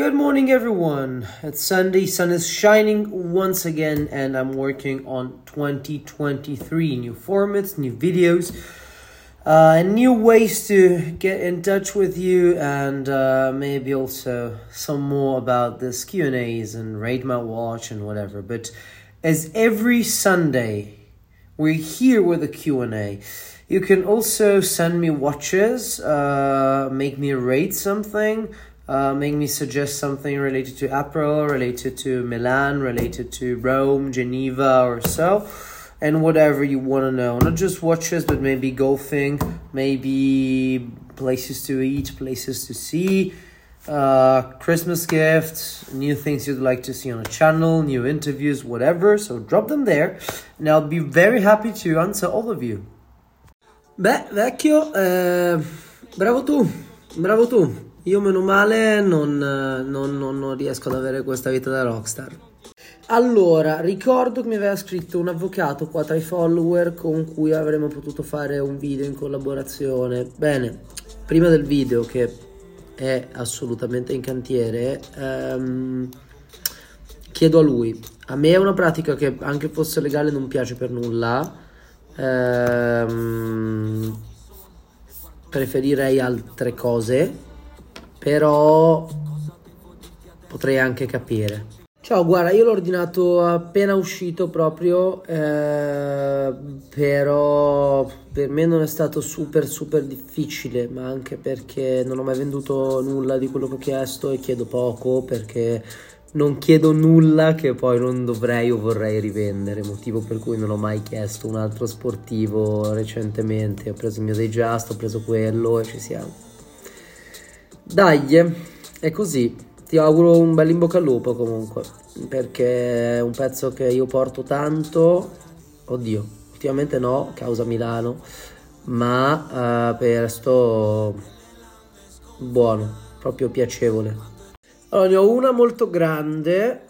Good morning, everyone. It's Sunday. Sun is shining once again, and I'm working on 2023 new formats, new videos, uh, and new ways to get in touch with you, and uh, maybe also some more about this Q and A's and rate my watch and whatever. But as every Sunday, we're here with a Q and A. You can also send me watches, uh, make me rate something uh, make me suggest something related to April, related to Milan, related to Rome, Geneva, or so, and whatever you want to know. Not just watches, but maybe golfing, maybe places to eat, places to see, uh, Christmas gifts, new things you'd like to see on a channel, new interviews, whatever. So drop them there, and I'll be very happy to answer all of you. Beh, vecchio, eh, bravo tu, bravo tu. Io meno male non, non, non, non riesco ad avere questa vita da rockstar. Allora, ricordo che mi aveva scritto un avvocato qua tra i follower con cui avremmo potuto fare un video in collaborazione. Bene, prima del video che è assolutamente in cantiere, ehm, chiedo a lui. A me è una pratica che anche fosse legale non piace per nulla. Ehm, preferirei altre cose però potrei anche capire. Ciao, guarda, io l'ho ordinato appena uscito proprio, eh, però per me non è stato super super difficile, ma anche perché non ho mai venduto nulla di quello che ho chiesto e chiedo poco perché non chiedo nulla che poi non dovrei o vorrei rivendere, motivo per cui non ho mai chiesto un altro sportivo recentemente, ho preso il mio Day Just, ho preso quello e ci siamo. Dai, è così. Ti auguro un bel in bocca al lupo comunque, perché è un pezzo che io porto tanto. Oddio, ultimamente no, causa Milano, ma uh, per sto buono, proprio piacevole. Allora, ne ho una molto grande,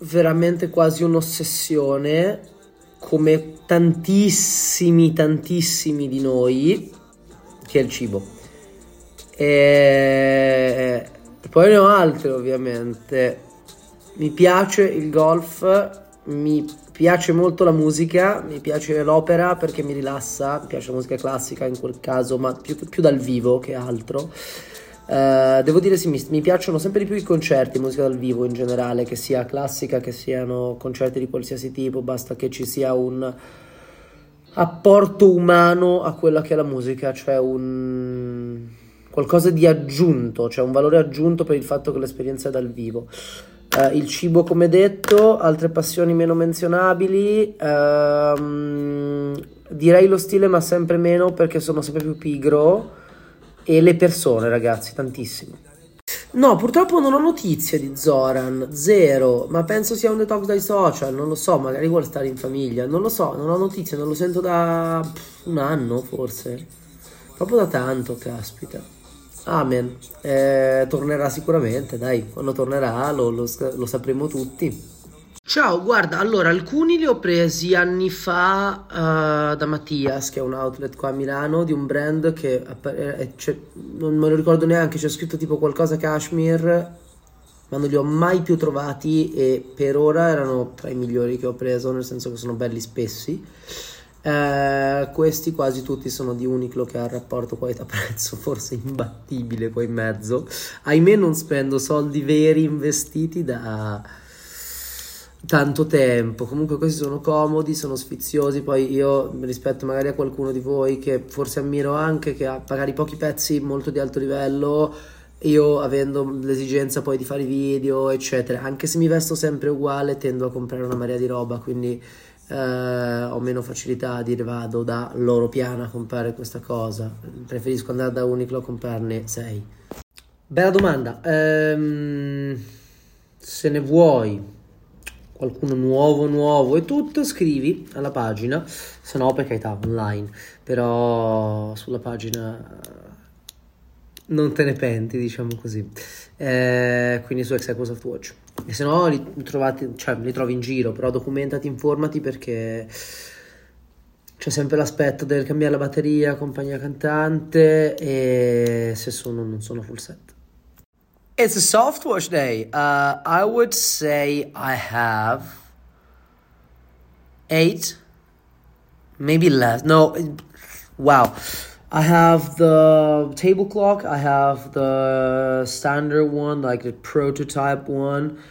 veramente quasi un'ossessione, come tantissimi, tantissimi di noi, che è il cibo. E poi ne ho altre ovviamente. Mi piace il golf, mi piace molto la musica, mi piace l'opera perché mi rilassa, mi piace la musica classica in quel caso, ma più, più dal vivo che altro. Uh, devo dire sì, mi, mi, piacciono sempre di più i concerti, musica dal vivo in generale, che sia classica, che siano concerti di qualsiasi tipo, basta che ci sia un apporto umano a quella che è la musica, cioè un qualcosa di aggiunto, cioè un valore aggiunto per il fatto che l'esperienza è dal vivo. Uh, il cibo, come detto, altre passioni meno menzionabili. Uh, direi lo stile, ma sempre meno perché sono sempre più pigro. E le persone, ragazzi, tantissimo. No, purtroppo non ho notizie di Zoran, zero, ma penso sia un detox dai social, non lo so, magari vuole stare in famiglia, non lo so, non ho notizie, non lo sento da un anno forse, proprio da tanto, caspita. Amen. Eh, tornerà sicuramente, dai, quando tornerà lo, lo, lo sapremo tutti. Ciao, guarda, allora alcuni li ho presi anni fa uh, da Mattias, che è un outlet qua a Milano di un brand che è, è, non me lo ricordo neanche, c'è scritto tipo qualcosa Kashmir, ma non li ho mai più trovati e per ora erano tra i migliori che ho preso, nel senso che sono belli spessi. Eh, questi quasi tutti sono di Uniqlo che ha il rapporto qualità-prezzo forse imbattibile qua in mezzo. Ahimè non spendo soldi veri investiti da tanto tempo. Comunque questi sono comodi, sono sfiziosi. Poi io rispetto magari a qualcuno di voi che forse ammiro anche, che ha magari pochi pezzi molto di alto livello. Io avendo l'esigenza poi di fare video, eccetera, anche se mi vesto sempre uguale, tendo a comprare una marea di roba, quindi eh, ho meno facilità a dire vado da loro piana a comprare questa cosa, preferisco andare da Uniqlo a comprarne 6. Bella domanda, ehm, se ne vuoi qualcuno nuovo nuovo e tutto scrivi alla pagina. Se no per carità online. Però sulla pagina non te ne penti diciamo così. Eh, quindi su Executive Watch e se no li, trovate, cioè, li trovi in giro, però documentati, informati perché c'è sempre l'aspetto del cambiare la batteria, compagnia cantante e se sono non sono full set. It's a soft wash day. Uh, I would say I have eight, maybe less. No, wow. I have the table clock. I have the standard one, like the prototype one,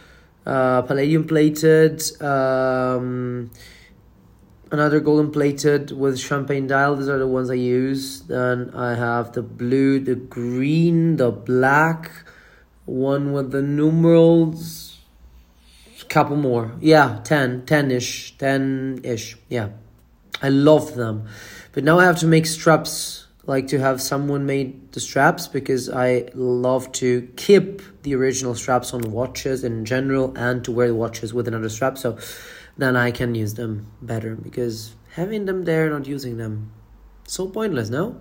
uh, palladium plated. Um, another golden plated with champagne dial. These are the ones I use. Then I have the blue, the green, the black, one with the numerals. Couple more. Yeah, 10, 10 ish, 10 ish. Yeah. I love them. But now I have to make straps, like to have someone made the straps because I love to keep the original straps on watches in general and to wear the watches with another strap. So then I can use them better because having them there, not using them, so pointless, no?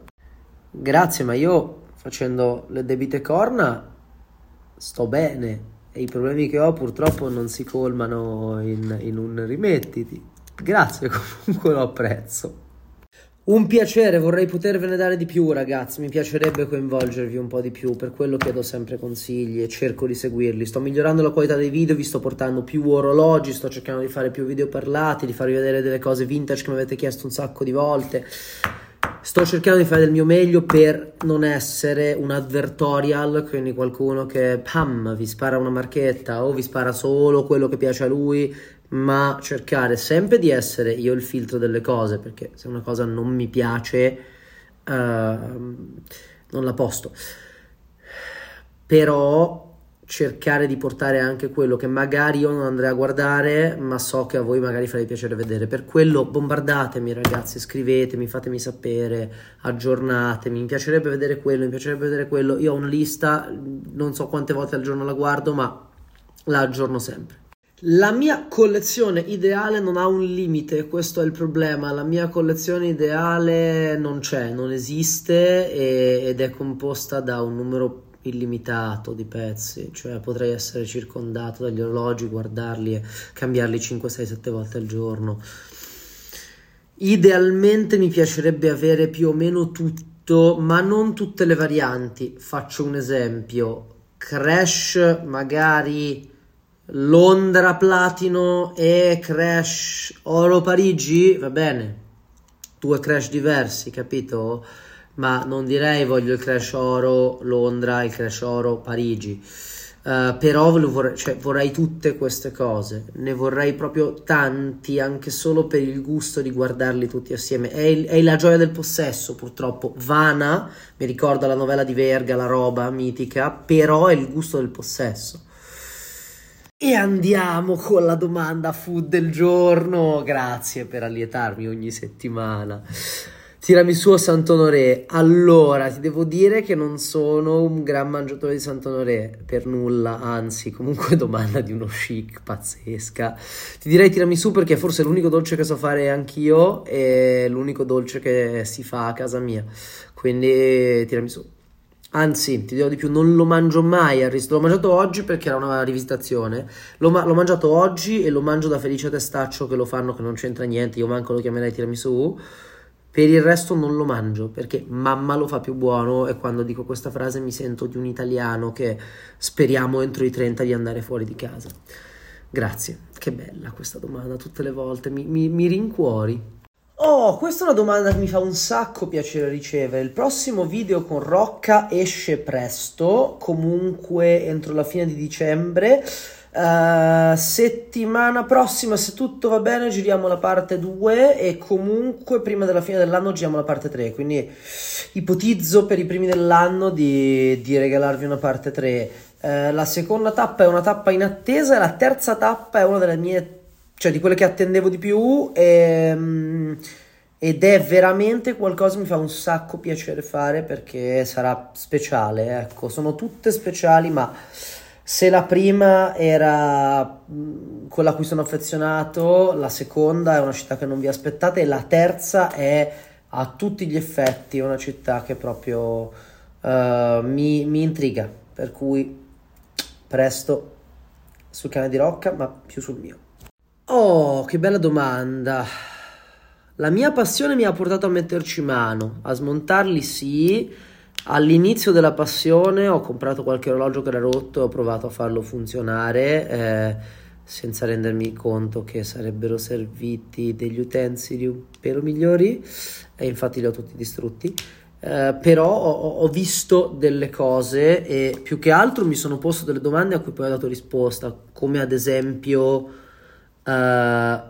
Grazie, ma io facendo le debite corna sto bene e i problemi che ho purtroppo non si colmano in, in un rimettiti. Grazie, comunque lo apprezzo. Un piacere, vorrei potervene dare di più ragazzi, mi piacerebbe coinvolgervi un po' di più, per quello chiedo sempre consigli e cerco di seguirli. Sto migliorando la qualità dei video, vi sto portando più orologi, sto cercando di fare più video parlati, di farvi vedere delle cose vintage che mi avete chiesto un sacco di volte. Sto cercando di fare del mio meglio per non essere un advertorial, quindi qualcuno che pam, vi spara una marchetta o vi spara solo quello che piace a lui ma cercare sempre di essere io il filtro delle cose, perché se una cosa non mi piace, uh, non la posto. Però cercare di portare anche quello che magari io non andrei a guardare, ma so che a voi magari farei piacere vedere. Per quello bombardatemi ragazzi, scrivetemi, fatemi sapere, aggiornatemi, mi piacerebbe vedere quello, mi piacerebbe vedere quello. Io ho una lista, non so quante volte al giorno la guardo, ma la aggiorno sempre. La mia collezione ideale non ha un limite, questo è il problema. La mia collezione ideale non c'è, non esiste e, ed è composta da un numero illimitato di pezzi, cioè potrei essere circondato dagli orologi, guardarli e cambiarli 5, 6, 7 volte al giorno. Idealmente mi piacerebbe avere più o meno tutto, ma non tutte le varianti. Faccio un esempio: Crash magari Londra Platino e Crash Oro Parigi, va bene, due Crash diversi, capito? Ma non direi voglio il Crash Oro Londra e il Crash Oro Parigi. Uh, però vorrei, cioè, vorrei tutte queste cose, ne vorrei proprio tanti, anche solo per il gusto di guardarli tutti assieme. È, il, è la gioia del possesso, purtroppo, vana, mi ricorda la novella di Verga, la roba mitica, però è il gusto del possesso. E andiamo con la domanda food del giorno. Grazie per allietarmi ogni settimana. Tiramisù a Sant'Onore. Allora, ti devo dire che non sono un gran mangiatore di Sant'Onore, per nulla, anzi, comunque domanda di uno chic pazzesca. Ti direi tiramisù perché è forse l'unico dolce che so fare anch'io e l'unico dolce che si fa a casa mia. Quindi tiramisù. Anzi, ti dirò di più, non lo mangio mai al ristorante. L'ho mangiato oggi perché era una rivisitazione. L'ho, ma- l'ho, mangiato oggi e lo mangio da Felice Testaccio che lo fanno, che non c'entra niente. Io manco lo chiamerei tiramisù. Per il resto non lo mangio perché mamma lo fa più buono e quando dico questa frase mi sento di un italiano che speriamo entro i 30 di andare fuori di casa. Grazie, che bella questa domanda tutte le volte, mi, mi, mi rincuori. Oh, questa è una domanda che mi fa un sacco piacere ricevere. Il prossimo video con Rocca esce presto, comunque entro la fine di dicembre. Uh, settimana prossima, se tutto va bene, giriamo la parte 2 e comunque prima della fine dell'anno giriamo la parte 3. Quindi ipotizzo per i primi dell'anno di, di regalarvi una parte 3. Uh, eh, la seconda tappa è una tappa in attesa e la terza tappa è una delle mie cioè di quelle che attendevo di più ehm, ed è veramente qualcosa che mi fa un sacco piacere fare perché sarà speciale, ecco, sono tutte speciali, ma se la prima era quella a cui sono affezionato, la seconda è una città che non vi aspettate e la terza è a tutti gli effetti una città che proprio uh, mi, mi intriga, per cui presto sul canale di Rocca, ma più sul mio. Oh, che bella domanda. La mia passione mi ha portato a metterci mano, a smontarli sì, All'inizio della passione ho comprato qualche orologio che era rotto e ho provato a farlo funzionare eh, senza rendermi conto che sarebbero serviti degli utensili un pelo migliori e infatti li ho tutti distrutti. Eh, però ho, ho, visto delle cose e più che altro mi sono posto delle domande a cui poi ho dato risposta, come ad esempio eh,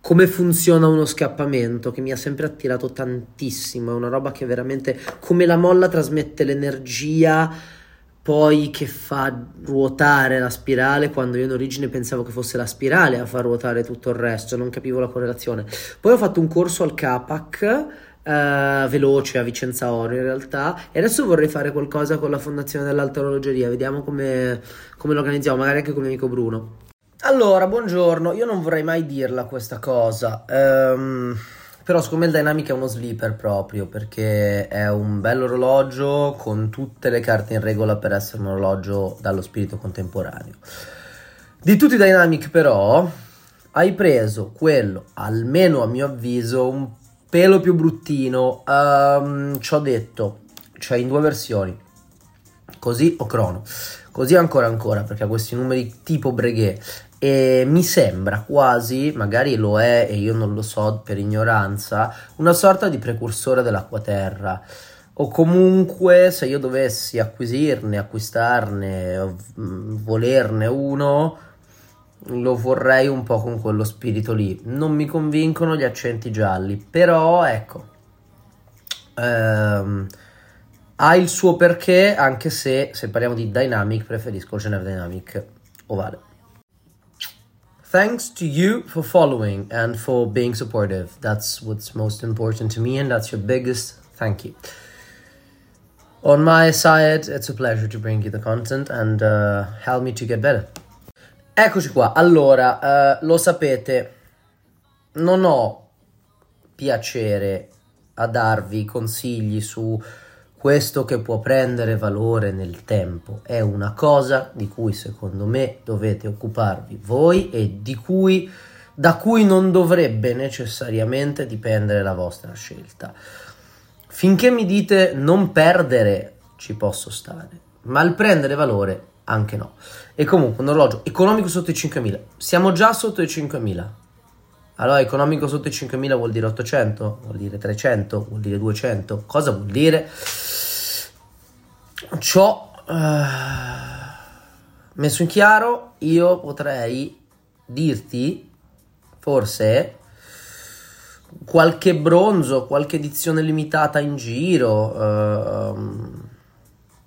come funziona uno scappamento che mi ha sempre attirato tantissimo, è una roba che veramente come la molla trasmette l'energia poi che fa ruotare la spirale quando io in origine pensavo che fosse la spirale a far ruotare tutto il resto, non capivo la correlazione. Poi ho fatto un corso al Capac Uh, veloce a Vicenza Oro in realtà e adesso vorrei fare qualcosa con la fondazione dell'alta orologeria vediamo come, come lo organizziamo magari anche con il mio amico Bruno allora buongiorno io non vorrei mai dirla questa cosa um, però me il Dynamic è uno sleeper proprio perché è un bello orologio con tutte le carte in regola per essere un orologio dallo spirito contemporaneo di tutti i Dynamic però hai preso quello almeno a mio avviso un pelo più bruttino. Um, ci ho detto, cioè in due versioni, così o crono, così ancora ancora, perché ha questi numeri tipo Breguet. E mi sembra quasi, magari lo è e io non lo so per ignoranza, una sorta di precursore dell'acquaterra. O comunque se io dovessi acquisirne, acquistarne, volerne uno, lo vorrei un po' con quello spirito lì. Non mi convincono gli accenti gialli, però ecco, ehm, ha il suo perché, anche se se parliamo di Dynamic preferisco il Genere Dynamic ovale. Thanks to you for following and for being supportive. That's what's most important to me, and that's your biggest thank you. On my side, it's a pleasure to bring you the content and uh, help me to get better. Eccoci qua, allora, uh, lo sapete, non ho piacere a darvi consigli su questo che può prendere valore nel tempo. È una cosa di cui secondo me dovete occuparvi voi e di cui, da cui non dovrebbe necessariamente dipendere la vostra scelta. Finché mi dite non perdere, ci posso stare, ma il prendere valore anche no. E comunque un orologio economico sotto i 5.000. Siamo già sotto i 5.000. Allora, economico sotto i 5.000 vuol dire 800, vuol dire 300, vuol dire 200. Cosa vuol dire? Ciò uh, messo in chiaro, io potrei dirti, forse, qualche bronzo, qualche edizione limitata in giro, uh,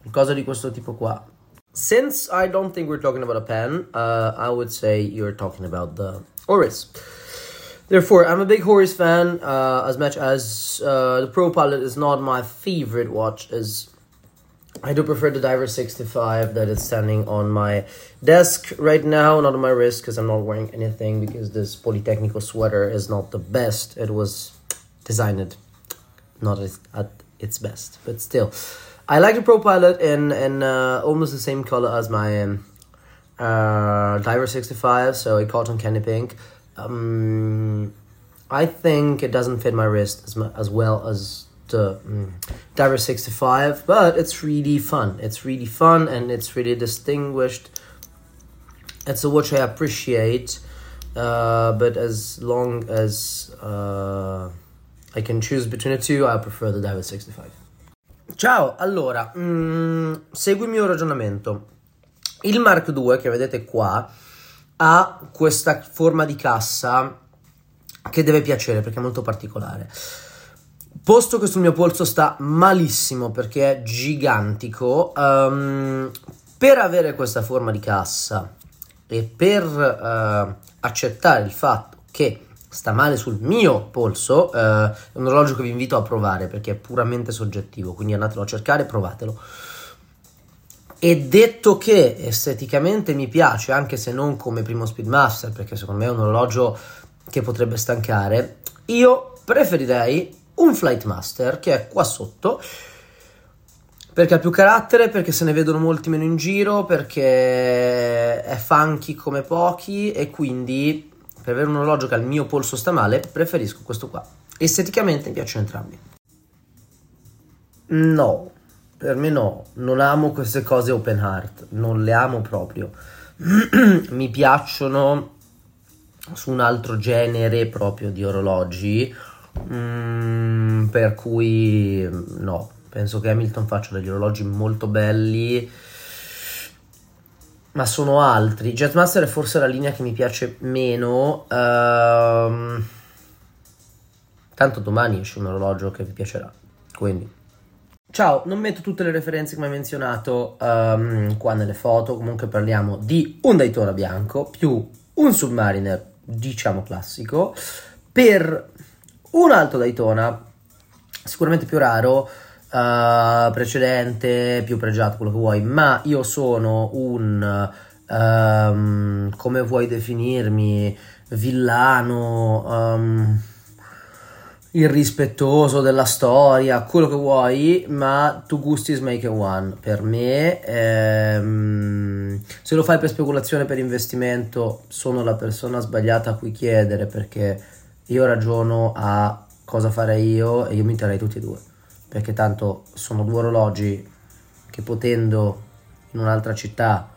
qualcosa di questo tipo qua. Since I don't think we're talking about a pen, uh, I would say you're talking about the Oris. Therefore, I'm a big Horus fan, uh, as much as uh, the Pro Pilot is not my favorite watch, as I do prefer the Diver 65 that is standing on my desk right now, not on my wrist, because I'm not wearing anything, because this Polytechnical sweater is not the best. It was designed not at its best, but still. I like the Pro Pilot in in uh, almost the same color as my um, uh, Diver 65, so a cotton candy pink. Um, I think it doesn't fit my wrist as, as well as the um, Diver 65, but it's really fun. It's really fun and it's really distinguished. It's a watch I appreciate, uh, but as long as uh, I can choose between the two, I prefer the Diver 65. Ciao, allora, mm, segui il mio ragionamento. Il Mark II che vedete qua ha questa forma di cassa che deve piacere perché è molto particolare. Posto che sul mio polso sta malissimo perché è gigantico, um, per avere questa forma di cassa e per uh, accettare il fatto che sta male sul mio polso, eh, è un orologio che vi invito a provare perché è puramente soggettivo, quindi andatelo a cercare e provatelo. E detto che esteticamente mi piace, anche se non come primo Speedmaster, perché secondo me è un orologio che potrebbe stancare, io preferirei un Flightmaster che è qua sotto perché ha più carattere, perché se ne vedono molti meno in giro, perché è funky come pochi e quindi per avere un orologio che al mio polso sta male, preferisco questo qua. Esteticamente mi piacciono entrambi. No, per me no, non amo queste cose open heart, non le amo proprio. Mi piacciono su un altro genere proprio di orologi, mm, per cui no, penso che Hamilton faccia degli orologi molto belli, ma sono altri. Jetmaster è forse la linea che mi piace meno. Ehm, tanto domani esce un orologio che vi piacerà, quindi Ciao, non metto tutte le referenze come menzionato um, qua nelle foto, comunque parliamo di un Daytona bianco più un Submariner, diciamo classico, per un altro Daytona, sicuramente più raro, uh, precedente, più pregiato, quello che vuoi, ma io sono un, um, come vuoi definirmi, villano... Um, irrispettoso della storia, quello che vuoi, ma tu gusti make a one. Per me, ehm, se lo fai per speculazione, per investimento, sono la persona sbagliata a cui chiedere perché io ragiono a cosa fare io e io mi terrei tutti e due. Perché tanto sono due orologi che potendo in un'altra città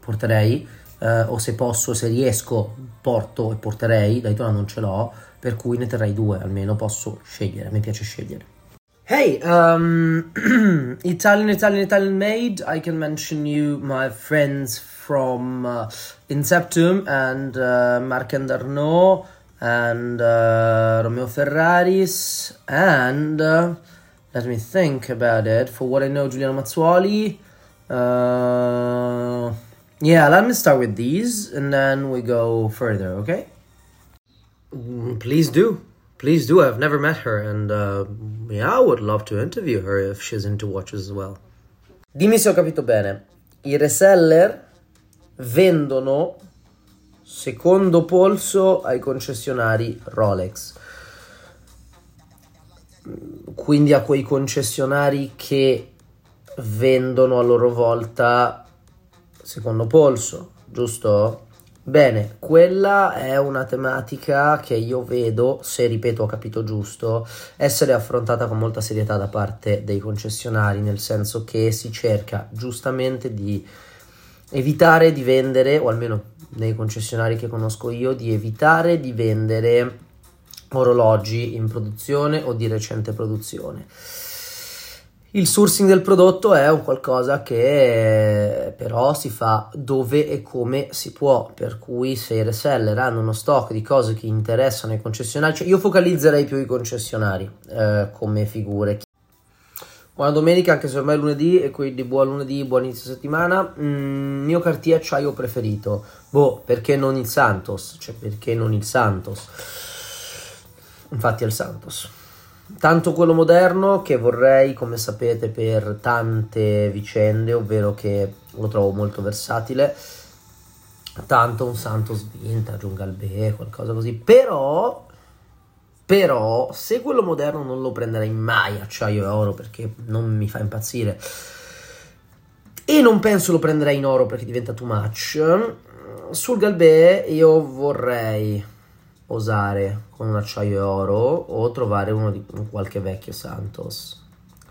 porterei, eh, o se posso, se riesco, porto e porterei, Daytona non ce l'ho per cui ne terrei due almeno, posso scegliere, mi piace scegliere. Hey, um, Italian, Italian, Italian made. I can mention you my friends from uh, Inceptum and uh, Marc Arnaud and uh, Romeo Ferraris and uh, let me think about it. For what I know, Giuliano Mazzuoli. Uh, yeah, let me start with these and then we go further, okay? Mm, please do. Please do. I've never met her, and uh, yeah, I would love to interview her if she's into watches as well. Dimmi se ho capito bene. I reseller vendono secondo polso ai concessionari Rolex. Quindi a quei concessionari che vendono a loro volta secondo polso, giusto? Bene, quella è una tematica che io vedo, se ripeto ho capito giusto, essere affrontata con molta serietà da parte dei concessionari, nel senso che si cerca giustamente di evitare di vendere, o almeno nei concessionari che conosco io, di evitare di vendere orologi in produzione o di recente produzione il sourcing del prodotto è un qualcosa che però si fa dove e come si può, per cui se i reseller hanno uno stock di cose che interessano i concessionari, cioè io focalizzerei più i concessionari eh, come figure. Buona domenica, anche se ormai è lunedì e quindi buon lunedì, buon inizio settimana. Mm, mio cartier acciaio preferito. Boh, perché non il Santos? Cioè, perché non il Santos? Infatti è il Santos. Tanto quello moderno che vorrei, come sapete, per tante vicende, ovvero che lo trovo molto versatile. Tanto un Santos Vintage, un Galbé, qualcosa così. Però, però, se quello moderno non lo prenderei mai acciaio e oro perché non mi fa impazzire. E non penso lo prenderei in oro perché diventa too much. Sul Galbé io vorrei osare con un acciaio e oro o trovare uno di qualche vecchio Santos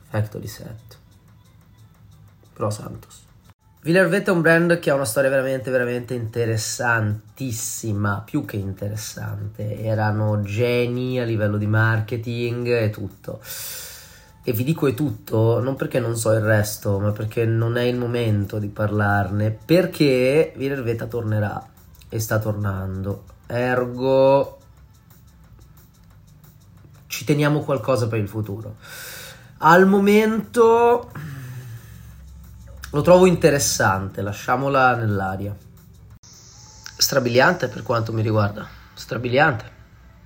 Factory Set Pro Santos Villervette è un brand che ha una storia veramente veramente interessantissima più che interessante. Erano geni a livello di marketing e tutto. E vi dico è tutto non perché non so il resto ma perché non è il momento di parlarne perché Villervetta tornerà e sta tornando. Ergo ci teniamo qualcosa per il futuro. Al momento lo trovo interessante, lasciamola nell'aria. Strabiliante per quanto mi riguarda, strabiliante,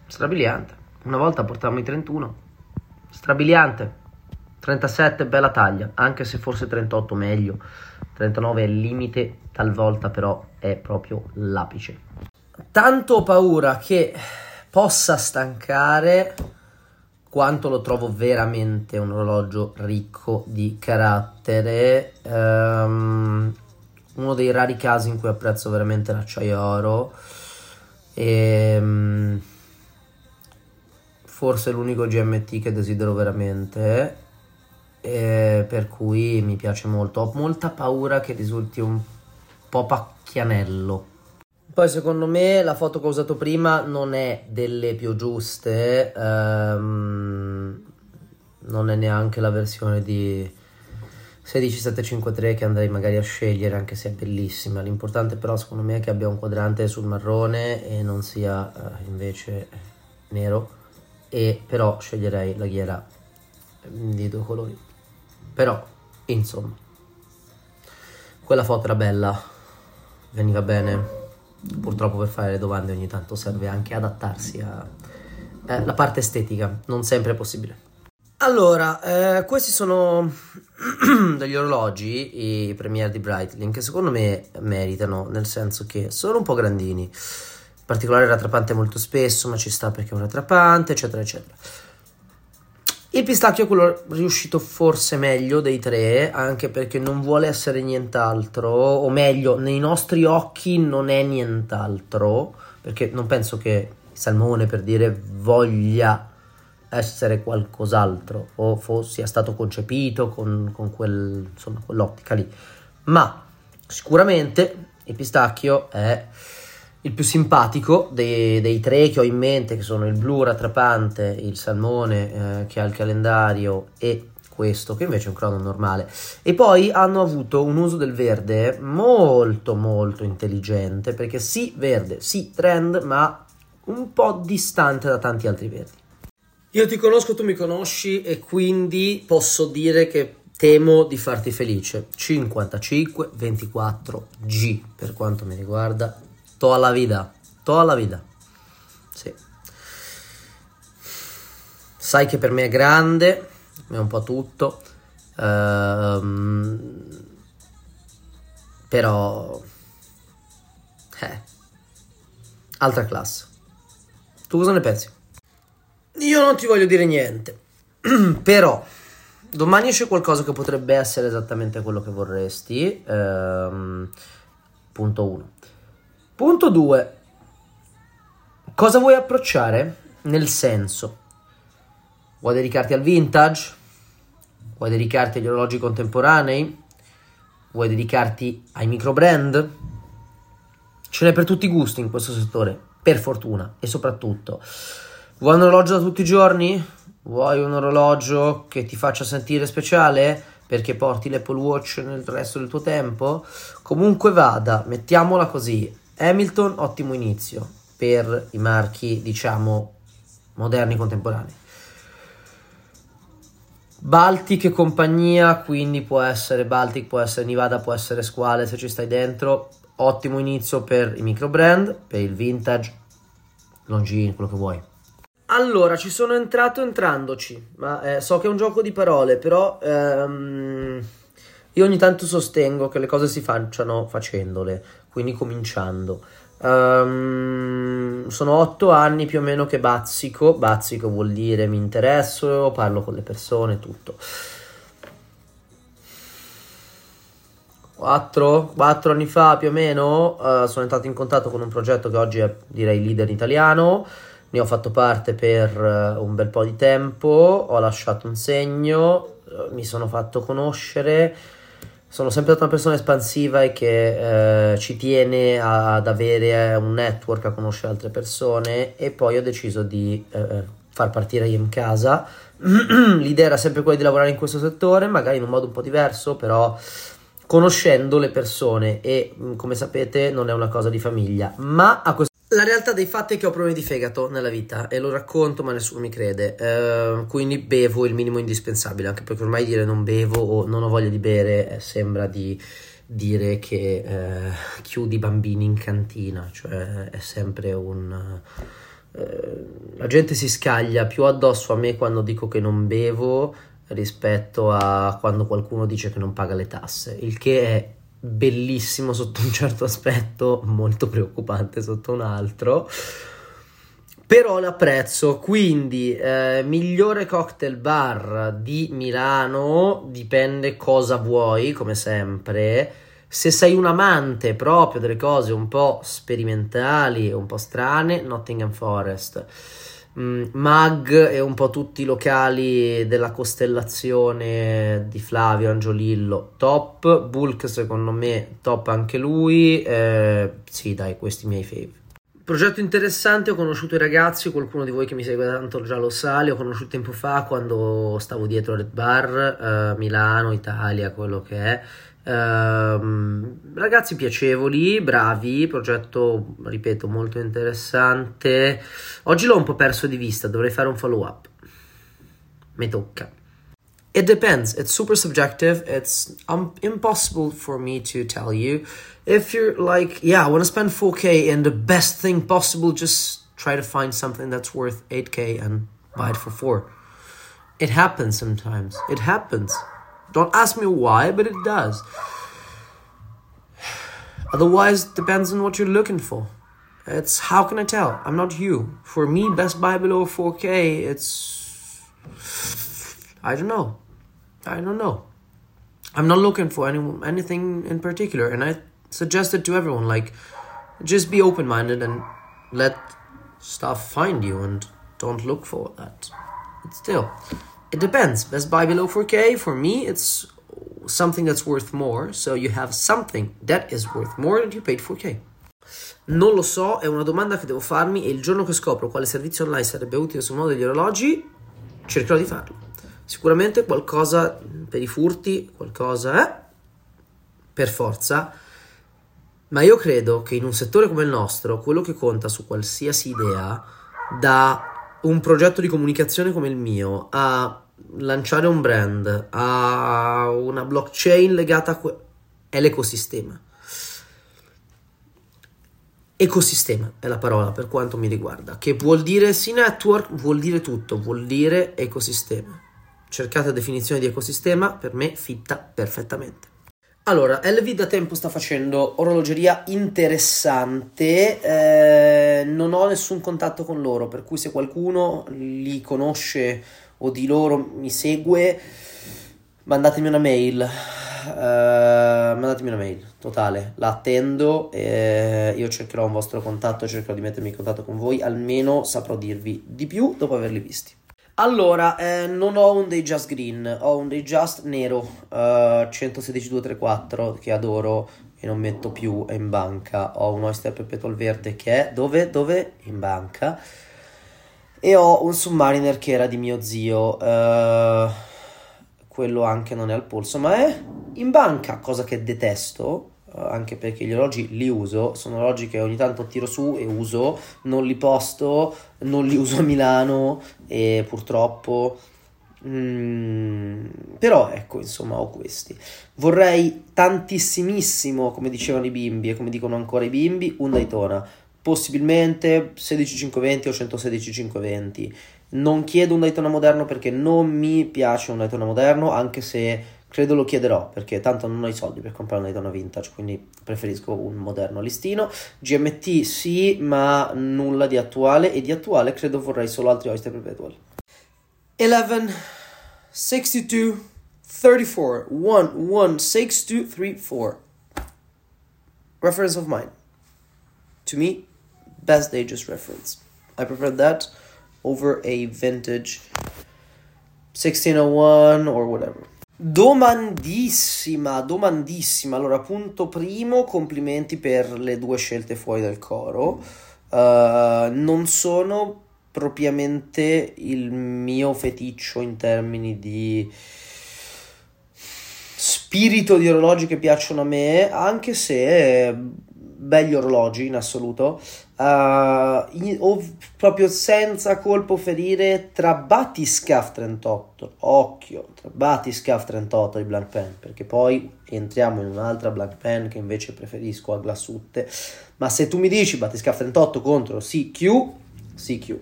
strabiliante. Una volta portavamo i 31, strabiliante. 37 bella taglia, anche se forse 38 meglio. 39 è il limite, talvolta però è proprio l'apice tanto ho paura che possa stancare quanto lo trovo veramente un orologio ricco di carattere. Um, uno dei rari casi in cui apprezzo veramente l'acciaio oro. E, um, forse l'unico GMT che desidero veramente. eh, per cui mi piace molto. Ho molta paura che risulti un po' pacchianello. Poi secondo me la foto che ho usato prima non è delle più giuste, ehm, non è neanche la versione di 16753 che andrei magari a scegliere anche se è bellissima. L'importante però secondo me è che abbia un quadrante sul marrone e non sia eh, invece nero e però sceglierei la ghiera di due colori. Però insomma quella foto era bella, veniva bene purtroppo per fare le domande ogni tanto serve anche adattarsi alla eh, parte estetica, non sempre è possibile. Allora, eh, questi sono degli orologi, i Premier di Breitling, che secondo me meritano, nel senso che sono un po' grandini, in particolare rattrapante molto spesso, ma ci sta perché è un rattrapante, eccetera, eccetera. Il pistacchio è quello riuscito forse meglio dei tre, anche perché non vuole essere nient'altro, o meglio, nei nostri occhi non è nient'altro, perché non penso che il salmone, per dire, voglia essere qualcos'altro, o fo- sia stato concepito con, con quel, insomma, quell'ottica lì. Ma sicuramente il pistacchio è il più simpatico dei, dei, tre che ho in mente, che sono il blu rattrapante, il salmone eh, che ha il calendario e questo che invece è un crono normale. E poi hanno avuto un uso del verde molto molto intelligente, perché sì verde, sì trend, ma un po' distante da tanti altri verdi. Io ti conosco, tu mi conosci e quindi posso dire che temo di farti felice. 55-24G per quanto mi riguarda toda la vida, toda la vida. Sì. Sai che per me è grande, è un po' tutto, ehm, però... Eh, altra classe. Tu cosa ne pensi? Io non ti voglio dire niente, però domani esce qualcosa che potrebbe essere esattamente quello che vorresti. Ehm, punto 1. Punto 2. Cosa vuoi approcciare? Nel senso, vuoi dedicarti al vintage? Vuoi dedicarti agli orologi contemporanei? Vuoi dedicarti ai micro brand? Ce n'è per tutti i gusti in questo settore, per fortuna, e soprattutto, vuoi un orologio da tutti i giorni? Vuoi un orologio che ti faccia sentire speciale? Perché porti l'Apple Watch nel resto del tuo tempo? Comunque vada, mettiamola così, Hamilton, ottimo inizio per i marchi, diciamo, moderni contemporanei. Baltic e compagnia, quindi può essere Baltic, può essere Nivada, può essere Squale se ci stai dentro. Ottimo inizio per i micro brand, per il vintage, Longines, quello che vuoi. Allora, ci sono entrato entrandoci, ma eh, so che è un gioco di parole, però ehm, io ogni tanto sostengo che le cose si facciano facendole quindi cominciando. Um, sono otto anni più o meno che bazzico, bazzico vuol dire mi interesso, parlo con le persone, tutto. Quattro, quattro anni fa più o meno uh, sono entrato in contatto con un progetto che oggi è direi leader italiano, ne ho fatto parte per uh, un bel po' di tempo, ho lasciato un segno, uh, mi sono fatto conoscere sono sempre stata una persona espansiva e che eh, ci tiene ad avere un network, a conoscere altre persone e poi ho deciso di eh, eh far partire IM Casa. L'idea era sempre quella di lavorare in questo settore, magari in un modo un po' diverso, però conoscendo le persone e mm, come sapete non è una cosa di famiglia, ma a questo la realtà dei fatti è che ho problemi di fegato nella vita e lo racconto ma nessuno mi crede, uh, quindi bevo il minimo indispensabile, anche perché ormai dire non bevo o non ho voglia di bere eh, sembra di dire che uh, chiudi bambini in cantina, cioè è sempre un... Uh, la gente si scaglia più addosso a me quando dico che non bevo rispetto a quando qualcuno dice che non paga le tasse, il che è bellissimo sotto un certo aspetto, molto preoccupante sotto un altro. Però l'apprezzo, quindi eh, migliore cocktail bar di Milano, dipende cosa vuoi, come sempre. Se sei un amante proprio delle cose un po' sperimentali, un po' strane, Nottingham Forest. Mm, Mag e un po' tutti i locali della costellazione di Flavio Angiolillo top, Bulk secondo me top anche lui, eh, sì dai questi miei fave. Progetto interessante, ho conosciuto i ragazzi, qualcuno di voi che mi segue tanto già lo sa, li ho conosciuti tempo fa quando stavo dietro Red Bar, eh, Milano, Italia, quello che è. Uh, ragazzi piacevoli, bravi, progetto, ripeto, molto interessante. Oggi l'ho un po' perso di vista, dovrei fare un follow up. Mi tocca. It depends. It's super subjective. It's um, impossible for me to tell you. If you're like, yeah, I want to spend 4K and the best thing possible, just try to find something that's worth 8K and buy it for 4. It happens sometimes. It happens. Don't ask me why, but it does. Otherwise, depends on what you're looking for. It's how can I tell? I'm not you. For me, Best Buy below 4K, it's I don't know. I don't know. I'm not looking for any anything in particular, and I suggest it to everyone. Like, just be open minded and let stuff find you, and don't look for that. But still, it depends. Best Buy below 4K, for me, it's something that's worth more. So you have something that is worth more than you paid 4K. Non lo so, è una domanda che devo farmi e il giorno che scopro quale servizio online sarebbe utile sul mondo degli orologi, cercherò di farlo. Sicuramente qualcosa per i furti, qualcosa è, per forza, ma io credo che in un settore come il nostro, quello che conta su qualsiasi idea, da un progetto di comunicazione come il mio, a lanciare un brand, a una blockchain legata a que- è l'ecosistema. Ecosistema è la parola per quanto mi riguarda, che vuol dire sì network, vuol dire tutto, vuol dire ecosistema. Cercate definizione di ecosistema, per me fitta perfettamente. Allora, LV da tempo sta facendo orologeria interessante, eh, non ho nessun contatto con loro, per cui se qualcuno li conosce o di loro mi segue, mandatemi una mail, uh, mandatemi una mail, totale, la attendo, e io cercherò un vostro contatto, cercherò di mettermi in contatto con voi, almeno saprò dirvi di più dopo averli visti. Allora, eh, non ho un dei Just Green, ho un dei Just Nero uh, 116234 che adoro e non metto più in banca. Ho un Oyster Perpetual Verde che è dove? Dove? In banca. E ho un Submariner che era di mio zio. Uh, quello anche non è al polso, ma è in banca, cosa che detesto eh, anche perché gli orologi li uso, sono orologi che ogni tanto tiro su e uso, non li posto, non li uso a Milano e purtroppo... Mm, però ecco, insomma, ho questi. Vorrei tantissimissimo, come dicevano i bimbi e come dicono ancora i bimbi, un Daytona. Possibilmente 16520 o 116520. Non chiedo un Daytona moderno perché non mi piace un Daytona moderno, anche se Credo lo chiederò perché tanto non ho i soldi per comprare una Daytona vintage, quindi preferisco un moderno listino. GMT sì, ma nulla di attuale e di attuale credo vorrei solo altri Oyster Perpetual. 11 62 34 1 1 6 2 3 4 Reference of mine. To me, best Datejust reference. I prefer that over a vintage 1601 or whatever. Domandissima, domandissima. Allora, punto primo, complimenti per le due scelte fuori dal coro. Uh, non sono propriamente il mio feticcio in termini di spirito di orologi che piacciono a me, anche se belli orologi in assoluto, uh, o proprio senza colpo ferire tra Batiscaf 38, occhio, tra Batiscaf 38 di Blank Pen, perché poi entriamo in un'altra Blank Pen che invece preferisco a Glassutte, ma se tu mi dici Batiscaf 38 contro CQ, CQ,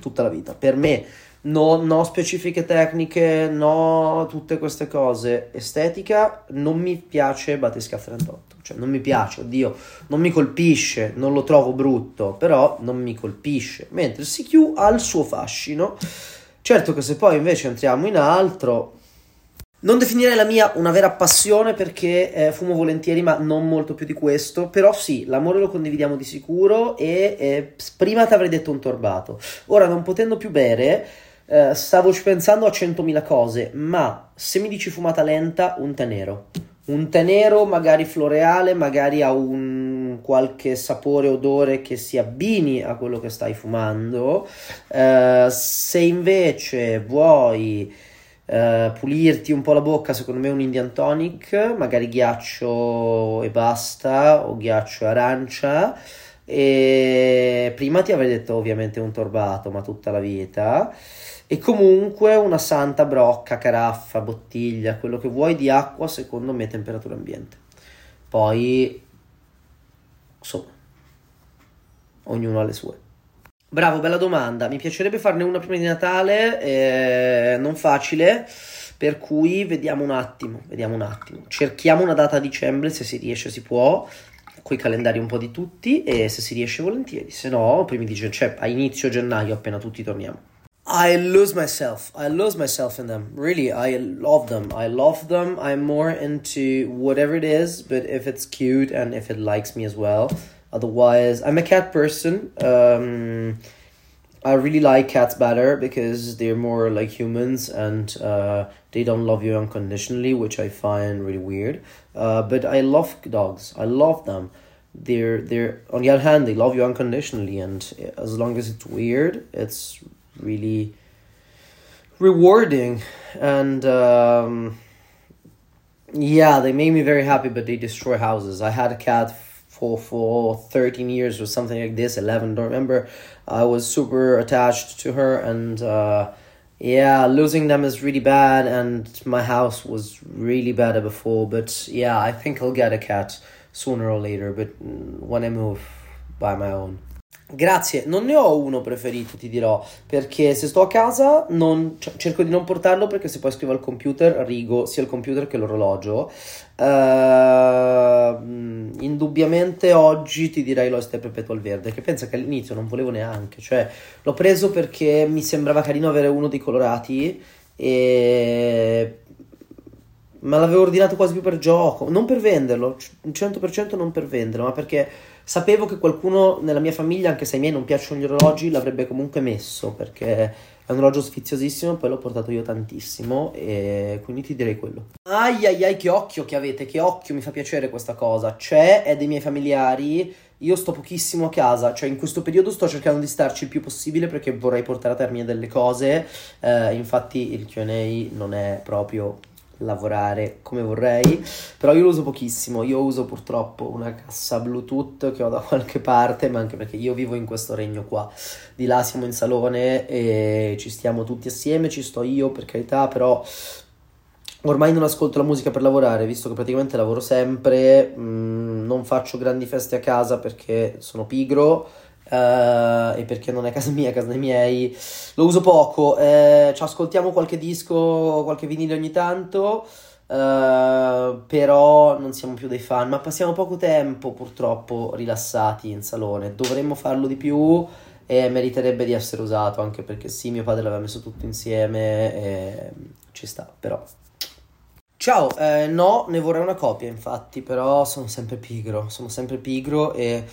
tutta la vita, per me no, no specifiche tecniche, no tutte queste cose, estetica, non mi piace Batiscaf 38 cioè non mi piace, oddio, non mi colpisce, non lo trovo brutto, però non mi colpisce, mentre il CQ ha il suo fascino. Certo che se poi invece entriamo in altro, Non definirei la mia una vera passione perché eh, fumo volentieri, ma non molto più di questo. Però sì, l'amore lo condividiamo di sicuro e eh, prima ti avrei detto un torbato. Ora, non potendo più bere, eh, stavo pensando a 100.000 cose, ma se mi dici fumata lenta, un tè nero. Un tè nero magari floreale, magari ha un qualche sapore, odore che si abbini a quello che stai fumando. Eh, se invece vuoi Uh, pulirti un po' la bocca, secondo me un Indian tonic, magari ghiaccio e basta, o ghiaccio e arancia. E prima ti avrei detto ovviamente un torbato, ma tutta la vita. E comunque una santa brocca, caraffa, bottiglia, quello che vuoi di acqua, secondo me temperatura ambiente. Poi, insomma, ognuno ha le sue. Bravo, bella domanda. Mi piacerebbe farne una prima di Natale, eh, non facile, per cui vediamo un attimo, vediamo un attimo. Cerchiamo una data a dicembre, se si riesce si può, con i calendari un po' di tutti e se si riesce volentieri, se no, primi di cioè a inizio gennaio appena tutti torniamo. I lose myself. I lose myself in them. Really, I love them. I love them. I'm more into whatever it is, but if it's cute and if it likes me as well. Otherwise, I'm a cat person. Um, I really like cats better because they're more like humans and uh, they don't love you unconditionally, which I find really weird. Uh, but I love dogs. I love them. They're they're on the other hand they love you unconditionally, and as long as it's weird, it's really rewarding. And um, yeah, they made me very happy, but they destroy houses. I had a cat for for 13 years or something like this 11 don't remember i was super attached to her and uh, yeah losing them is really bad and my house was really bad before but yeah i think i'll get a cat sooner or later but when i move by my own Grazie, non ne ho uno preferito, ti dirò, perché se sto a casa non, cioè, cerco di non portarlo perché se poi scrivo al computer rigo sia il computer che l'orologio. Uh, indubbiamente oggi ti direi l'Oyster Perpetual Verde, che pensa che all'inizio non volevo neanche, cioè l'ho preso perché mi sembrava carino avere uno dei colorati e ma l'avevo ordinato quasi più per gioco, non per venderlo, 100% non per venderlo, ma perché sapevo che qualcuno nella mia famiglia, anche se ai miei non piacciono gli orologi, l'avrebbe comunque messo perché è un orologio sfiziosissimo, poi l'ho portato io tantissimo e quindi ti direi quello. Ai ai ai che occhio che avete, che occhio, mi fa piacere questa cosa. C'è, è dei miei familiari, io sto pochissimo a casa, cioè in questo periodo sto cercando di starci il più possibile perché vorrei portare a termine delle cose, eh, infatti il Q&A non è proprio lavorare come vorrei, però io lo uso pochissimo, io uso purtroppo una cassa Bluetooth che ho da qualche parte, ma anche perché io vivo in questo regno qua, di là siamo in salone e ci stiamo tutti assieme, ci sto io per carità, però ormai non ascolto la musica per lavorare, visto che praticamente lavoro sempre, mh, mm, non faccio grandi feste a casa perché sono pigro Uh, e perché non è casa mia, casa dei miei, lo uso poco. Eh, ci ascoltiamo qualche disco, qualche vinile ogni tanto. Uh, però non siamo più dei fan, ma passiamo poco tempo purtroppo rilassati in salone. Dovremmo farlo di più e meriterebbe di essere usato anche perché sì, mio padre l'aveva messo tutto insieme e ci sta, però. Ciao, eh, no, ne vorrei una copia infatti, però sono sempre pigro, sono sempre pigro e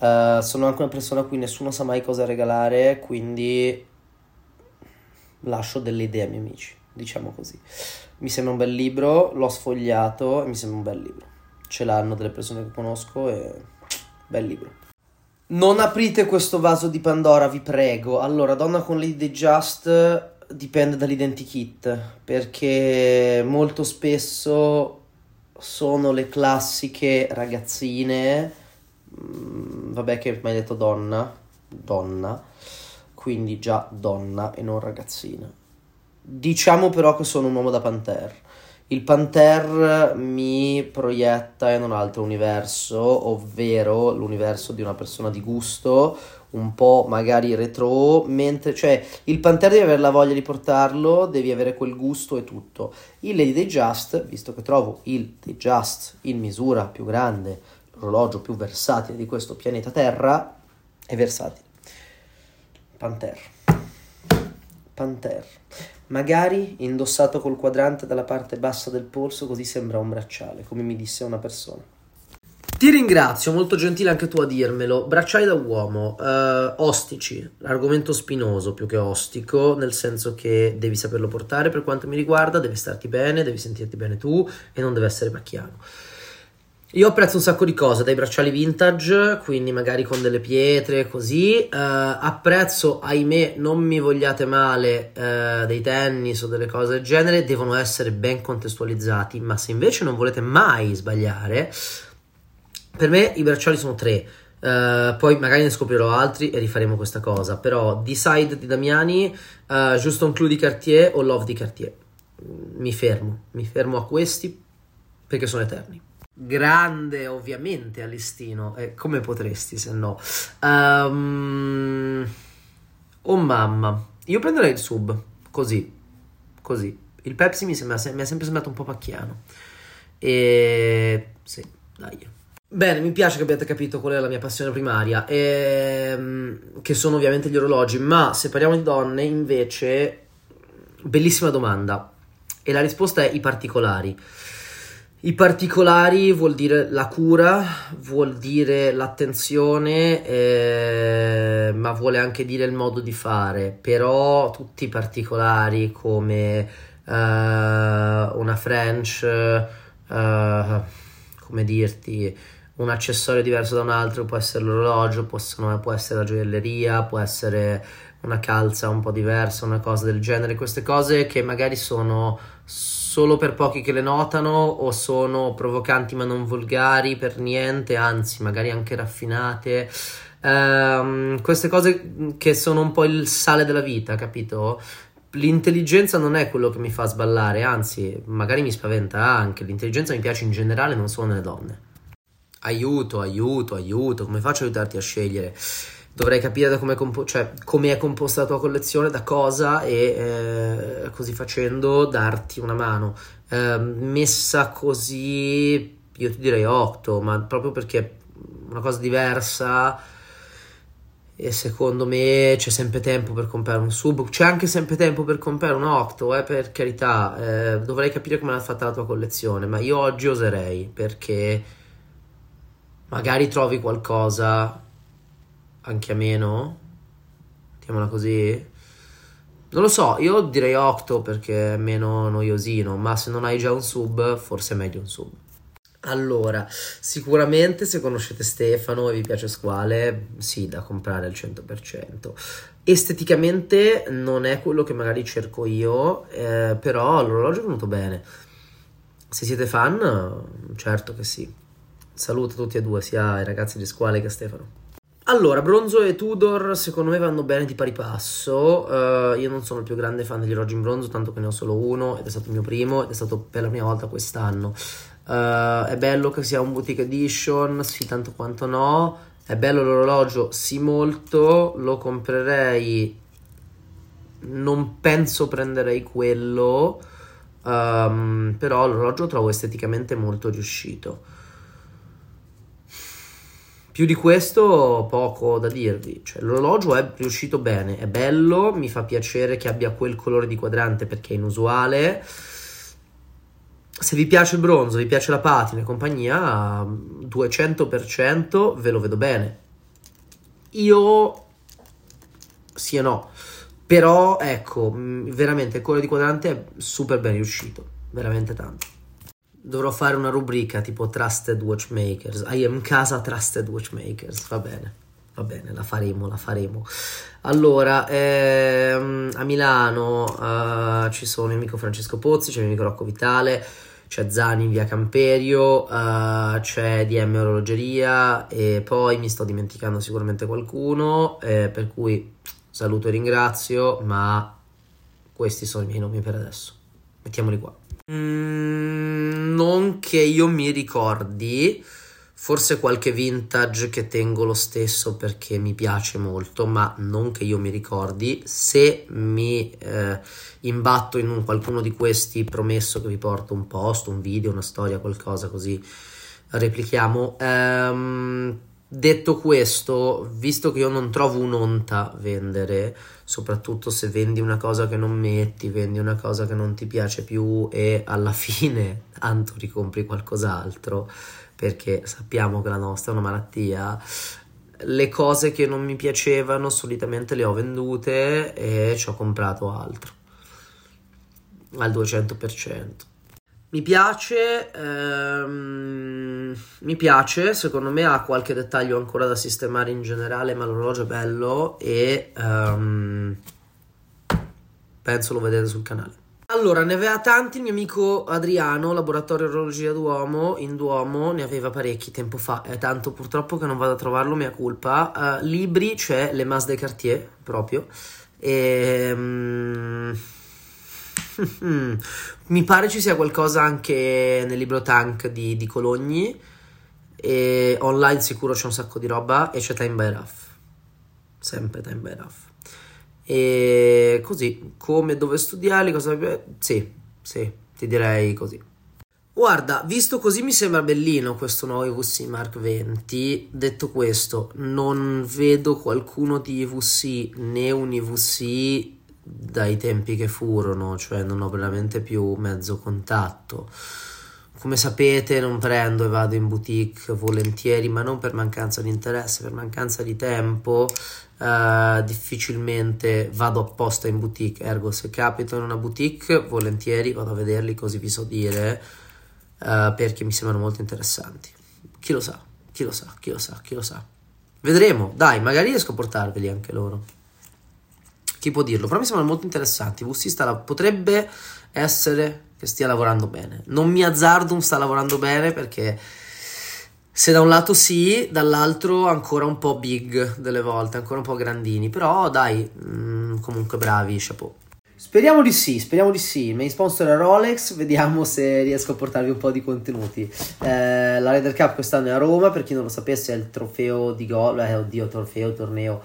Uh, sono anche una persona a cui nessuno sa mai cosa regalare, quindi lascio delle idee ai miei amici, diciamo così. Mi sembra un bel libro, l'ho sfogliato e mi sembra un bel libro. Ce l'hanno delle persone che conosco e bel libro. Non aprite questo vaso di Pandora, vi prego. Allora, Donna con Lady Just dipende dall'identikit, perché molto spesso sono le classiche ragazzine vabbè che mi hai detto donna, donna, quindi già donna e non ragazzina. Diciamo però che sono un uomo da Panther. Il Panther mi proietta in un altro universo, ovvero l'universo di una persona di gusto, un po' magari retro, mentre cioè il Panther devi avere la voglia di portarlo, devi avere quel gusto e tutto. Il Lady Day Just, visto che trovo il Day Just in misura più grande, l'orologio più versatile di questo pianeta Terra, è versatile. Panther. Panther. Magari indossato col quadrante dalla parte bassa del polso, così sembra un bracciale, come mi disse una persona. Ti ringrazio, molto gentile anche tu a dirmelo. Bracciali da uomo, eh, ostici, argomento spinoso più che ostico, nel senso che devi saperlo portare per quanto mi riguarda, devi starti bene, devi sentirti bene tu e non deve essere pacchiano. Io apprezzo un sacco di cose, dai bracciali vintage, quindi magari con delle pietre, così. Uh, apprezzo, ahimè, non mi vogliate male, uh, dei tennis o delle cose del genere, devono essere ben contestualizzati, ma se invece non volete mai sbagliare, per me i bracciali sono tre. Uh, poi magari ne scoprirò altri e rifaremo questa cosa. Però Decide di Damiani, uh, Juston Clou di Cartier o Love di Cartier. Mi fermo, mi fermo a questi perché sono eterni grande ovviamente Alistino, e come potresti se no? Um, oh mamma, io prenderei il sub, così, così. Il Pepsi mi, sembra, mi è sempre sembrato un po' pacchiano. E sì, dai. Bene, mi piace che abbiate capito qual è la mia passione primaria, ehm, che sono ovviamente gli orologi, ma se parliamo di donne invece, bellissima domanda. E la risposta è i particolari. I particolari vuol dire la cura, vuol dire l'attenzione, eh, ma vuole anche dire il modo di fare. Però tutti i particolari come eh, una French, eh, come dirti, un accessorio diverso da un altro, può essere l'orologio, essere, può essere la gioielleria, può essere una calza un po' diversa, una cosa del genere. Queste cose che magari sono solo per pochi che le notano o sono provocanti ma non volgari per niente, anzi magari anche raffinate. Um, queste cose che sono un po' il sale della vita, capito? L'intelligenza non è quello che mi fa sballare, anzi, magari mi spaventa anche. L'intelligenza mi piace in generale, non solo nelle donne. Aiuto, aiuto, aiuto, come faccio a aiutarti a scegliere? Dovrei capire come, compo- cioè, è composta la tua collezione, da cosa e eh, così facendo darti una mano. Eh, messa così, io ti direi 8, ma proprio perché è una cosa diversa e secondo me c'è sempre tempo per comprare un sub, c'è anche sempre tempo per comprare un octo, eh, per carità, eh, dovrei capire come l'ha fatta la tua collezione, ma io oggi oserei perché magari trovi qualcosa anche a meno, mettiamola così. Non lo so, io direi Octo perché è meno noiosino, ma se non hai già un sub, forse è meglio un sub. Allora, sicuramente se conoscete Stefano e vi piace Squale, sì, da comprare al 100%. Esteticamente non è quello che magari cerco io, eh, però l'orologio è venuto bene. Se siete fan, certo che sì. Saluto tutti e due, sia i ragazzi di Squale che Stefano. Allora, bronzo e Tudor secondo me vanno bene di pari passo. Uh, io non sono il più grande fan degli orologi in bronzo, tanto che ne ho solo uno ed è stato il mio primo ed è stato per la prima volta quest'anno. Uh, è bello che sia un boutique edition, sì, tanto quanto no. È bello l'orologio, sì, molto. Lo comprerei. Non penso prenderei quello. Um, però l'orologio lo trovo esteticamente molto riuscito. Più di questo poco da dirvi, cioè, l'orologio è riuscito bene, è bello, mi fa piacere che abbia quel colore di quadrante perché è inusuale. Se vi piace il bronzo, vi piace la patina e compagnia, 200% ve lo vedo bene. Io sì e no, però ecco, veramente il colore di quadrante è super ben riuscito, veramente tanto. Dovrò fare una rubrica tipo Trusted Watchmakers. I am casa Trusted Watchmakers. Va bene, va bene, la faremo, la faremo. Allora, ehm, a Milano uh, ci sono il mio amico Francesco Pozzi, c'è il mio amico Rocco Vitale, c'è Zani in via Camperio, uh, c'è DM Orologeria e poi mi sto dimenticando sicuramente qualcuno, eh, per cui saluto e ringrazio, ma questi sono i miei nomi per adesso. Mettiamoli qua. Mm, non che io mi ricordi, forse qualche vintage che tengo lo stesso perché mi piace molto, ma non che io mi ricordi. Se mi eh, imbatto in un, qualcuno di questi, promesso che vi porto un post, un video, una storia, qualcosa così replichiamo. Um, Detto questo, visto che io non trovo un'onta vendere, soprattutto se vendi una cosa che non metti, vendi una cosa che non ti piace più e alla fine tanto ricompri qualcos'altro, perché sappiamo che la nostra è una malattia, le cose che non mi piacevano solitamente le ho vendute e ci ho comprato altro al 200%. Mi piace, ehm, mi piace, secondo me ha qualche dettaglio ancora da sistemare in generale, ma l'orologio è bello e ehm, penso lo vedete sul canale. Allora, ne aveva tanti il mio amico Adriano, laboratorio orologia Duomo, in Duomo, ne aveva parecchi tempo fa, è tanto purtroppo che non vado a trovarlo, mia colpa. Uh, libri, c'è Le Mas de Cartier, proprio, e... Um, Mi pare ci sia qualcosa anche nel libro Tank di, di Cologni. E online sicuro c'è un sacco di roba e c'è Time by Ruff. Sempre Time by Ruff. E così, come dove studiare, cosa... Sì, sì, ti direi così. Guarda, visto così mi sembra bellino questo nuovo IVC Mark 20. Detto questo, non vedo qualcuno di IVC né un IVC dai tempi che furono, cioè non ho veramente più mezzo contatto. Come sapete non prendo e vado in boutique volentieri, ma non per mancanza di interesse, per mancanza di tempo. Uh, difficilmente vado apposta in boutique, ergo se capito in una boutique volentieri vado a vederli così vi so dire uh, perché mi sembrano molto interessanti. Chi lo sa, chi lo sa, chi lo sa, chi lo sa. Vedremo, dai, magari riesco a portarveli anche loro chi può dirlo? Però mi sembrano molto interessanti. VC sta, potrebbe essere che stia lavorando bene. Non mi azzardo sta lavorando bene perché se da un lato sì, dall'altro ancora un po' big delle volte, ancora un po' grandini. Però dai, mh, mm, comunque bravi, chapeau. Speriamo di sì, speriamo di sì. Main sponsor è Rolex, vediamo se riesco a portarvi un po' di contenuti. Eh, la Ryder Cup quest'anno è a Roma, per chi non lo sapesse è il trofeo di gol, eh oddio, trofeo, torneo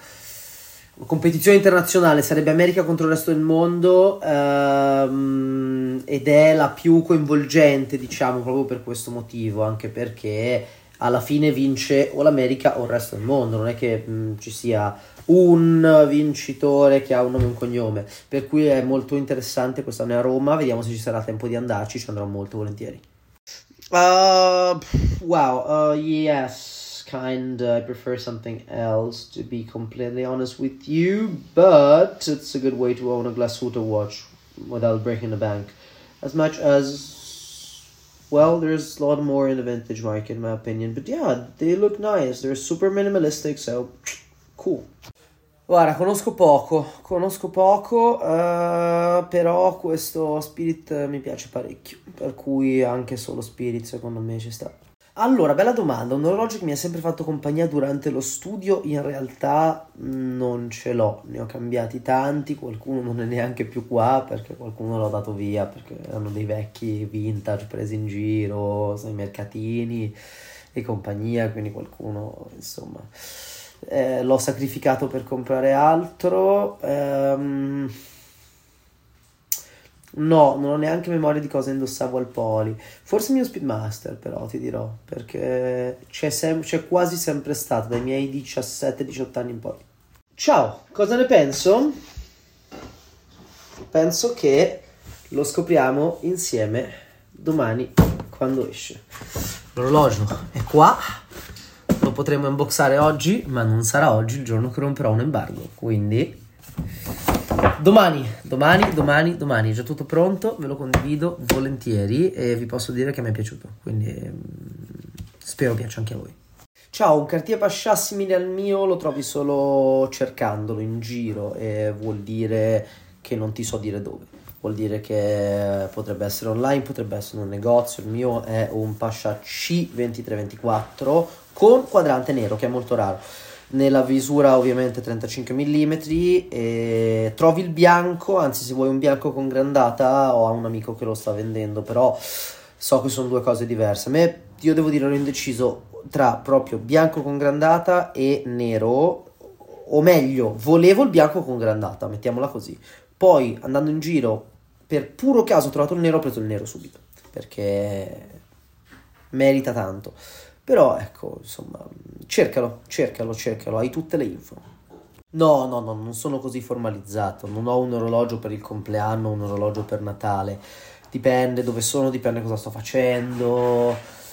competizione internazionale sarebbe America contro il resto del mondo ehm, ed è la più coinvolgente diciamo proprio per questo motivo anche perché alla fine vince o l'America o il resto del mondo. Non è che mh, ci sia un vincitore che ha un nome e un cognome. Per cui è molto interessante quest'anno è a Roma vediamo se ci sarà tempo di andarci ci andrò molto volentieri. Uh, wow uh, yes kind. I prefer something else, to be completely honest with you. But it's a good way to own a Glasuta watch without breaking the bank. As much as, well, there's a lot more in the vintage market, in my opinion. But yeah, they look nice. They're super minimalistic, so cool. Guarda, conosco poco, conosco poco, uh, però questo Spirit mi piace parecchio, per cui anche solo Spirit secondo me ci sta. Allora, bella domanda. Un orologio che mi ha sempre fatto compagnia durante lo studio, in realtà non ce l'ho. Ne ho cambiati tanti, qualcuno non è neanche più qua perché qualcuno l'ho dato via perché erano dei vecchi vintage presi in giro, sui mercatini e compagnia, quindi qualcuno, insomma, eh, l'ho sacrificato per comprare altro. Ehm No, non ho neanche memoria di cosa indossavo al poli. Forse il mio Speedmaster, però ti dirò, perché c'è, sem- c'è quasi sempre stato dai miei 17-18 anni in poi. Ciao, cosa ne penso? Penso che lo scopriamo insieme domani quando esce. L'orologio è qua, lo potremo unboxare oggi, ma non sarà oggi il giorno che romperò un embargo, quindi Domani, domani, domani, domani, è già tutto pronto, ve lo condivido volentieri e vi posso dire che mi è piaciuto, quindi mm, spero piaccia anche a voi. Ciao, un Cartier Pascià simile al mio lo trovi solo cercandolo in giro e vuol dire che non ti so dire dove. Vuol dire che potrebbe essere online, potrebbe essere un negozio. Il mio è un Pascià C2324 con quadrante nero, che è molto raro nella visura ovviamente 35 mm e trovi il bianco anzi se vuoi un bianco con grandata ho un amico che lo sta vendendo però so che sono due cose diverse. A me io devo dire ero indeciso tra proprio bianco con grandata e nero o meglio volevo il bianco con grandata mettiamola così. Poi andando in giro per puro caso ho trovato il nero ho preso il nero subito perché merita tanto. Però ecco insomma cercalo, cercalo, cercalo, hai tutte le info. No, no, no, non sono così formalizzato, non ho un orologio per il compleanno, un orologio per Natale, dipende dove sono, dipende cosa sto facendo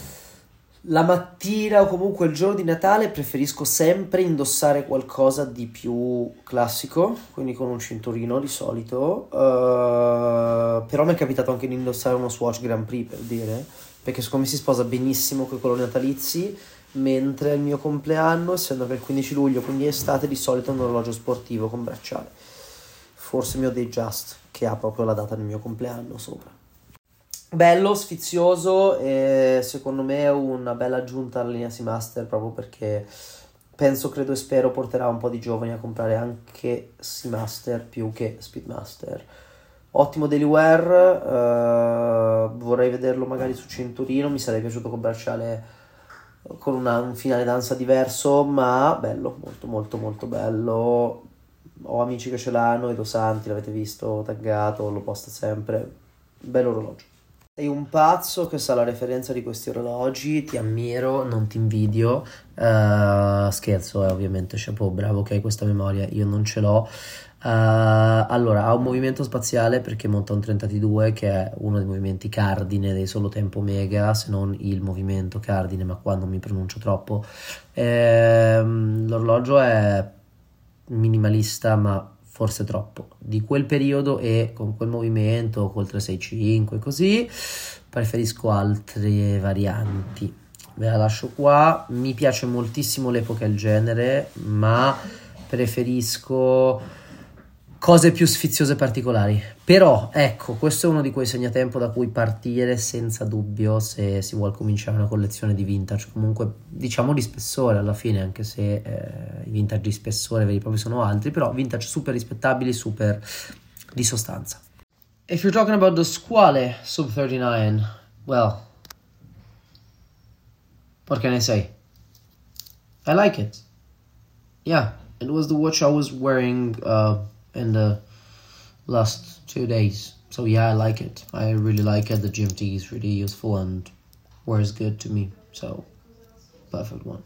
la mattina o comunque il giorno di Natale preferisco sempre indossare qualcosa di più classico, quindi con un cinturino di solito. Uh, però mi è capitato anche di indossare uno Swatch Grand Prix per dire, perché secondo me si sposa benissimo con i colori natalizi. Mentre il mio compleanno, essendo che è il 15 luglio, quindi estate, di solito è un orologio sportivo con bracciale. Forse il mio Day Just, che ha proprio la data del mio compleanno sopra bello, sfizioso e secondo me una bella aggiunta alla linea Seamaster proprio perché penso, credo e spero porterà un po' di giovani a comprare anche Seamaster più che Speedmaster. Ottimo daily wear, uh, vorrei vederlo magari su cinturino, mi sarebbe piaciuto con bracciale con una, un finale danza diverso, ma bello, molto molto molto bello. Ho amici che ce l'hanno, Edo Santi, l'avete visto, taggato, lo posta sempre. Bello orologio. Sei un pazzo che sa la referenza di questi orologi, ti ammiro, non ti invidio. Uh, scherzo, eh, ovviamente, chapeau, bravo che hai questa memoria, io non ce l'ho. Uh, allora, ha un movimento spaziale perché monta un 32 che è uno dei movimenti cardine dei solo tempo mega, se non il movimento cardine, ma qua non mi pronuncio troppo. Ehm, l'orologio è minimalista, ma forse troppo, di quel periodo e con quel movimento, col 365 così, preferisco altre varianti. Ve la lascio qua, mi piace moltissimo l'epoca e il genere, ma preferisco cose più sfiziose e particolari. Però, ecco, questo è uno di quei segnatempo da cui partire senza dubbio se si vuole cominciare una collezione di vintage, comunque diciamo di spessore alla fine, anche se eh, i vintage di spessore veri e propri sono altri, però vintage super rispettabili, super di sostanza. If you're talking about the squale sub 39, well, what can I say? I like it. Yeah, it was the watch I was wearing uh, in the last two days. So yeah, I like it. I really like it. The GMT is really useful and wears good to me. So perfect one.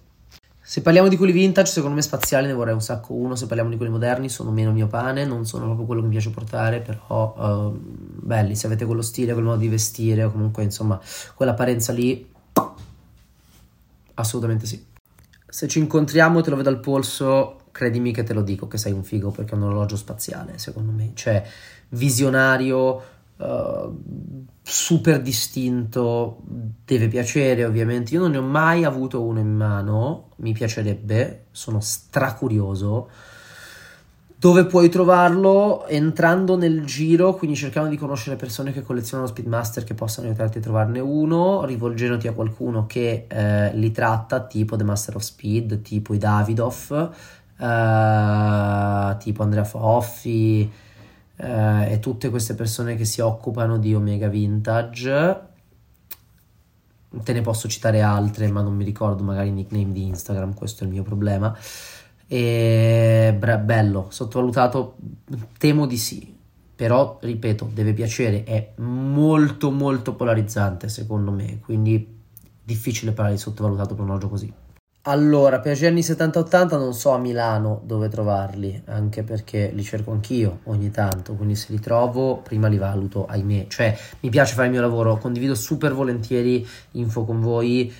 Se parliamo di quelli vintage, secondo me spaziali ne vorrei un sacco uno. Se parliamo di quelli moderni, sono meno mio pane, non sono proprio quello che mi piace portare, però uh, belli. Se avete quello stile, quel modo di vestire, o comunque insomma quell'apparenza lì, assolutamente sì. Se ci incontriamo e te lo vedo al polso, credimi che te lo dico che sei un figo perché è un orologio spaziale, secondo me, cioè visionario, uh, super distinto, deve piacere ovviamente. Io non ne ho mai avuto uno in mano, mi piacerebbe, sono stracurioso dove puoi trovarlo entrando nel giro, quindi cercando di conoscere persone che collezionano Speedmaster che possano aiutarti a trovarne uno, rivolgendoti a qualcuno che eh, li tratta, tipo The Master of Speed, tipo i Davidoff, uh, tipo Andrea Foffi uh, e tutte queste persone che si occupano di Omega Vintage. Te ne posso citare altre, ma non mi ricordo magari i nickname di Instagram, questo è il mio problema. E bello, sottovalutato, temo di sì. Però, ripeto, deve piacere, è molto molto polarizzante secondo me, quindi difficile parlare di sottovalutato per un orologio così. Allora, per gli anni 70-80 non so a Milano dove trovarli, anche perché li cerco anch'io ogni tanto, quindi se li trovo prima li valuto, ahimè. Cioè, mi piace fare il mio lavoro, condivido super volentieri info con voi,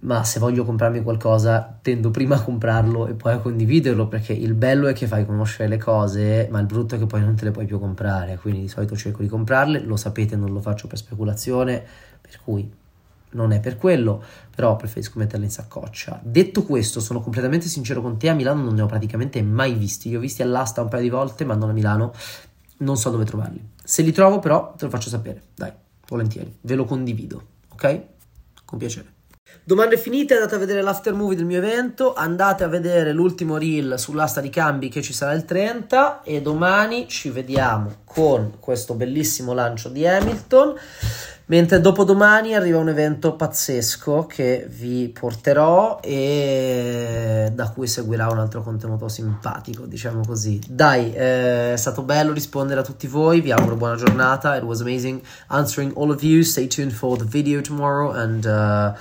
ma se voglio comprarmi qualcosa tendo prima a comprarlo e poi a condividerlo, perché il bello è che fai conoscere le cose, ma il brutto è che poi non te le puoi più comprare, quindi di solito cerco di comprarle, lo sapete, non lo faccio per speculazione, per cui non è per quello, però preferisco metterla in saccoccia. Detto questo, sono completamente sincero con te, a Milano non ne ho praticamente mai visti, li ho visti all'asta un paio di volte, ma non a Milano, non so dove trovarli. Se li trovo però te lo faccio sapere, dai, volentieri, ve lo condivido, ok? Con piacere. Domande finite, andate a vedere l'after movie del mio evento, andate a vedere l'ultimo reel sull'asta di cambi che ci sarà il 30 e domani ci vediamo con questo bellissimo lancio di Hamilton. Mentre dopodomani arriva un evento pazzesco che vi porterò e da cui seguirà un altro contenuto simpatico, diciamo così. Dai, eh, è stato bello rispondere a tutti voi, vi auguro buona giornata. It was amazing answering all of you. Stay tuned for the video tomorrow and uh,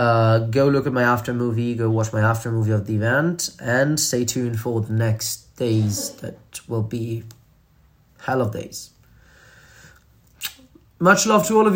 uh, go look at my after movie, go watch my after movie of the event, and stay tuned for the next days that will be hell of days. Much love to all of you.